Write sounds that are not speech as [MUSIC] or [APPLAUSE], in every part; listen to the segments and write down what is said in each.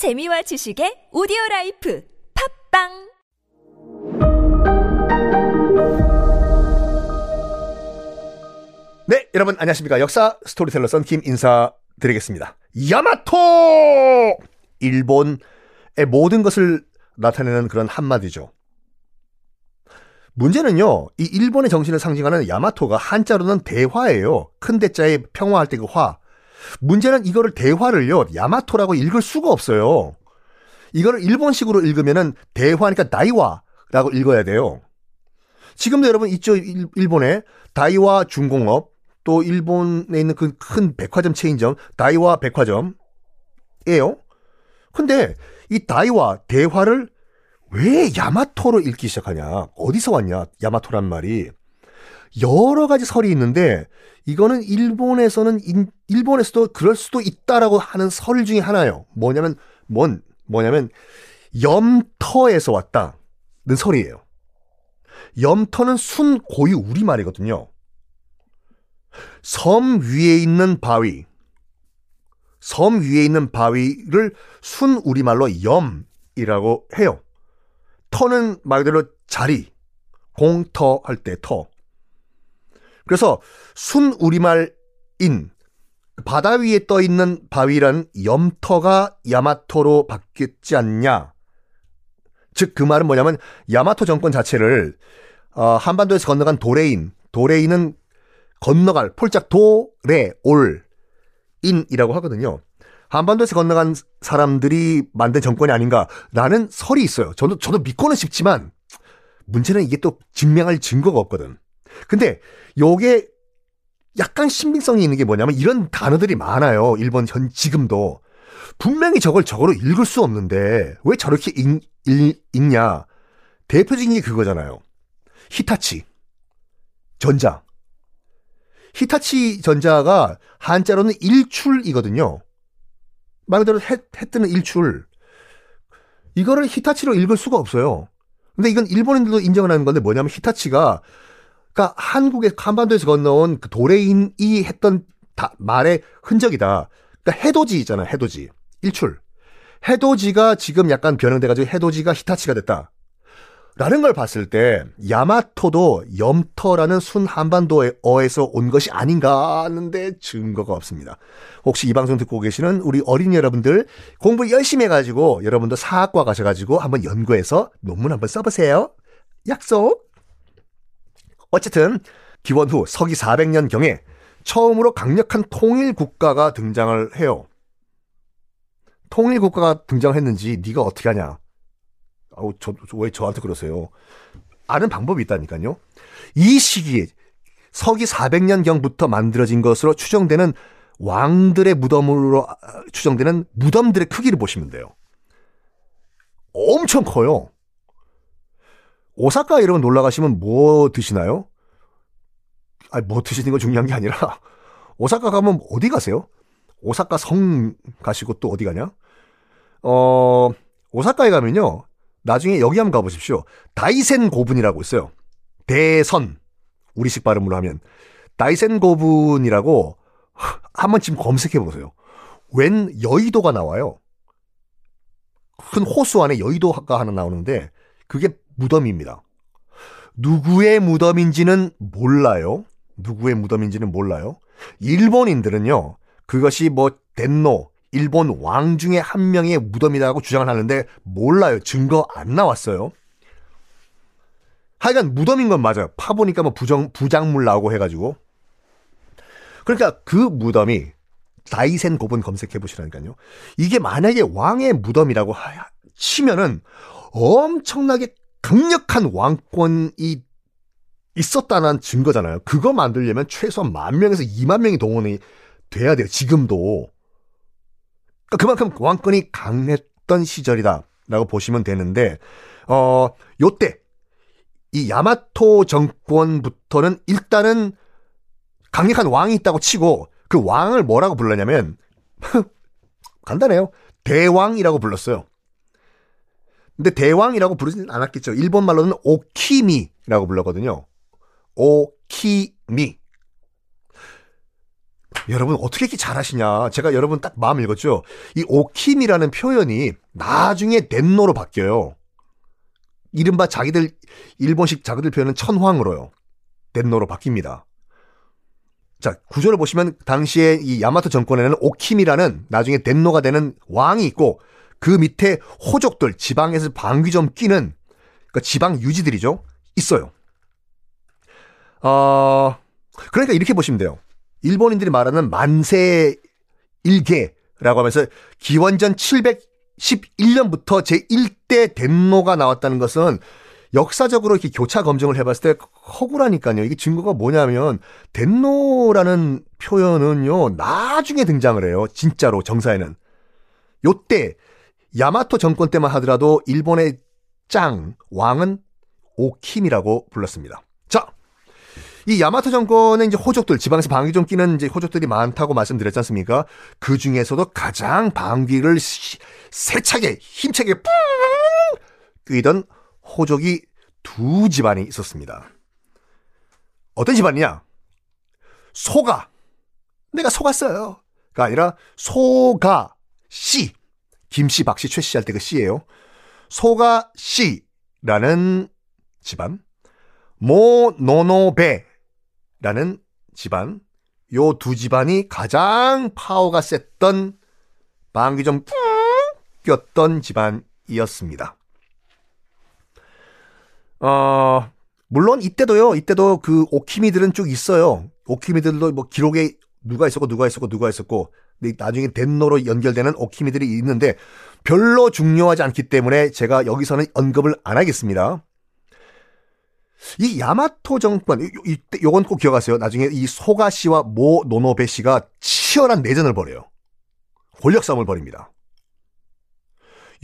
재미와 지식의 오디오 라이프 팟빵 네, 여러분 안녕하십니까. 역사 스토리텔러 썬킴 인사드리겠습니다. 야마토! 일본의 모든 것을 나타내는 그런 한마디죠. 문제는요, 이 일본의 정신을 상징하는 야마토가 한자로는 대화예요. 큰 대자에 평화할 때 그 화. 문제는 이거를 대화를요, 야마토라고 읽을 수가 없어요. 이거를 일본식으로 읽으면은 대화니까 나이와라고 읽어야 돼요. 지금도 여러분 있죠, 일- 일본에 다이와 중공업, 또 일본에 있는 그 큰 백화점 체인점, 다이와 백화점이에요. 근데 이 다이와 대화를 왜 야마토로 읽기 시작하냐? 어디서 왔냐? 야마토란 말이. 여러 가지 설이 있는데 이거는 일본에서는 인- 일본에서도 그럴 수도 있다라고 하는 설 중에 하나예요. 뭐냐면 뭔 뭐냐면 염터에서 왔다는 설이에요. 염터는 순 고유 우리말이거든요. 섬 위에 있는 바위, 섬 위에 있는 바위를 순 우리말로 염이라고 해요. 터는 말 그대로 자리, 공터 할 때 터. 그래서 순 우리말 인 바다 위에 떠 있는 바위란 염터가 야마토로 바뀌었지 않냐. 즉 그 말은 뭐냐면 야마토 정권 자체를 어, 한반도에서 건너간 도래인, 도래인은 건너갈 폴짝 도래 올 인이라고 하거든요. 한반도에서 건너간 사람들이 만든 정권이 아닌가라는 설이 있어요. 저도 저도 믿고는 싶지만 문제는 이게 또 증명할 증거가 없거든. 근데 요게 약간 신빙성이 있는 게 뭐냐면 이런 단어들이 많아요. 일본 현 지금도 분명히 저걸 저거로 읽을 수 없는데 왜 저렇게 읽, 읽, 읽냐? 대표적인 게 그거잖아요. 히타치 전자 히타치 전자가 한자로는 일출이거든요. 말 그대로 해, 해 뜨는 일출. 이거를 히타치로 읽을 수가 없어요. 근데 이건 일본인들도 인정을 하는 건데 뭐냐면 히타치가 그러니까 한국의 한반도에서 건너온 그 도레인이 했던 다, 말의 흔적이다. 그러니까 해돋이 있잖아요. 해돋이. 일출. 해돋이가 지금 약간 변형돼가지고 해돋이가 히타치가 됐다. 라는 걸 봤을 때 야마토도 염터라는 순 한반도어에서 온 것이 아닌가 하는데 증거가 없습니다. 혹시 이 방송 듣고 계시는 우리 어린이 여러분들 공부 열심히 해가지고 여러분도 사학과 가셔가지고 한번 연구해서 논문 한번 써보세요. 약속. 어쨌든 기원 후 서기 400년경에 처음으로 강력한 통일 국가가 등장을 해요. 통일 국가가 등장했는지 네가 어떻게 하냐? 아우 저왜 저한테 그러세요? 아는 방법이 있다니까요. 이 시기에 서기 400년경부터 만들어진 것으로 추정되는 왕들의 무덤으로 아, 추정되는 무덤들의 크기를 보시면 돼요. 엄청 커요. 오사카 이런 놀러 가시면 뭐 드시나요? 아니 뭐 드시는 건 중요한 게 아니라 [LAUGHS] 오사카 가면 어디 가세요? 오사카 성 가시고 또 어디 가냐? 어 오사카에 가면요 나중에 여기 한번 가보십시오. 다이센 고분이라고 있어요. 대선 우리식 발음으로 하면 다이센 고분이라고 [LAUGHS] 한번 지금 검색해 보세요. 웬 여의도가 나와요. 큰 호수 안에 여의도가 하나 나오는데 그게 무덤입니다. 누구의 무덤인지는 몰라요. 누구의 무덤인지는 몰라요. 일본인들은요. 그것이 뭐 덴노 일본 왕 중에 한 명의 무덤이라고 주장을 하는데 몰라요. 증거 안 나왔어요. 하여간 무덤인 건 맞아요. 파보니까 뭐 부정, 부작물 나오고 해가지고. 그러니까 그 무덤이 다이센 고분 검색해 보시라니까요. 이게 만약에 왕의 무덤이라고 하- 치면은 엄청나게 강력한 왕권이 있었다는 증거잖아요. 그거 만들려면 최소한 만 명에서 2만 명이 동원이 돼야 돼요. 지금도. 그러니까 그만큼 왕권이 강했던 시절이다라고 보시면 되는데 어 요때 이 야마토 정권부터는 일단은 강력한 왕이 있다고 치고 그 왕을 뭐라고 불렀냐면 [LAUGHS] 간단해요. 대왕이라고 불렀어요. 근데 대왕이라고 부르진 않았겠죠. 일본 말로는 오키미라고 불렀거든요. 오키미. 여러분 어떻게 이렇게 잘하시냐. 제가 여러분 딱 마음 읽었죠. 이 오킴이라는 표현이 나중에 덴노로 바뀌어요. 이른바 자기들 일본식 자기들 표현은 천황으로요. 덴노로 바뀝니다. 자, 구조를 보시면 당시에 이 야마토 정권에는 오킴이라는 나중에 덴노가 되는 왕이 있고 그 밑에 호족들 지방에서 방귀 좀 끼는 그러니까 지방 유지들이죠. 있어요. 어, 그러니까 이렇게 보시면 돼요. 일본인들이 말하는 만세 일계라고 하면서 기원전 711년부터 제1대 덴노가 나왔다는 것은 역사적으로 이렇게 교차 검증을 해봤을 때 허구라니까요. 이게 증거가 뭐냐면 덴노라는 표현은요 나중에 등장을 해요. 진짜로 정사에는 요때 야마토 정권 때만 하더라도 일본의 짱 왕은 오킴이라고 불렀습니다. 자, 이 야마토 정권의 이제 호족들 지방에서 방귀 좀 끼는 이제 호족들이 많다고 말씀드렸지 않습니까? 그 중에서도 가장 방귀를 세차게 힘차게 뿡 끼던 호족이 두 집안이 있었습니다. 어떤 집안이냐? 소가 내가 속았어요. 가 아니라 소가 씨 김씨, 박씨, 최씨 할 때 그 씨예요. 소가 씨라는 집안, 모노노베라는 집안, 요 두 집안이 가장 파워가 셌던 방귀 좀 꼈던 집안이었습니다. 어, 물론 이때도요, 이때도 그 오키미들은 쭉 있어요. 오키미들도 뭐 기록에 누가 있었고, 누가 있었고, 누가 있었고, 나중에 덴노로 연결되는 오키미들이 있는데 별로 중요하지 않기 때문에 제가 여기서는 언급을 안 하겠습니다. 이 야마토 정권, 이때 요건 꼭 기억하세요. 나중에 이 소가 씨와 모 노노베 씨가 치열한 내전을 벌여요. 권력 싸움을 벌입니다.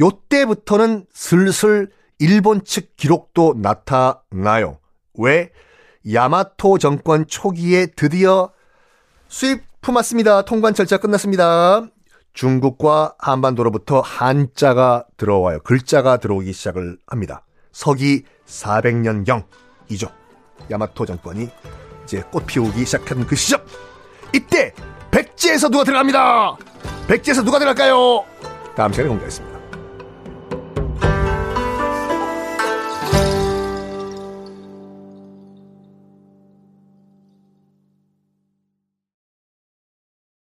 요때부터는 슬슬 일본 측 기록도 나타나요. 왜? 야마토 정권 초기에 드디어 수입 품었습니다. 통관 절차 끝났습니다. 중국과 한반도로부터 한자가 들어와요. 글자가 들어오기 시작을 합니다. 서기 400년경이죠. 야마토 정권이 이제 꽃 피우기 시작한 그 시점. 이때 백제에서 누가 들어갑니다. 백제에서 누가 들어갈까요? 다음 시간에 공개하겠습니다.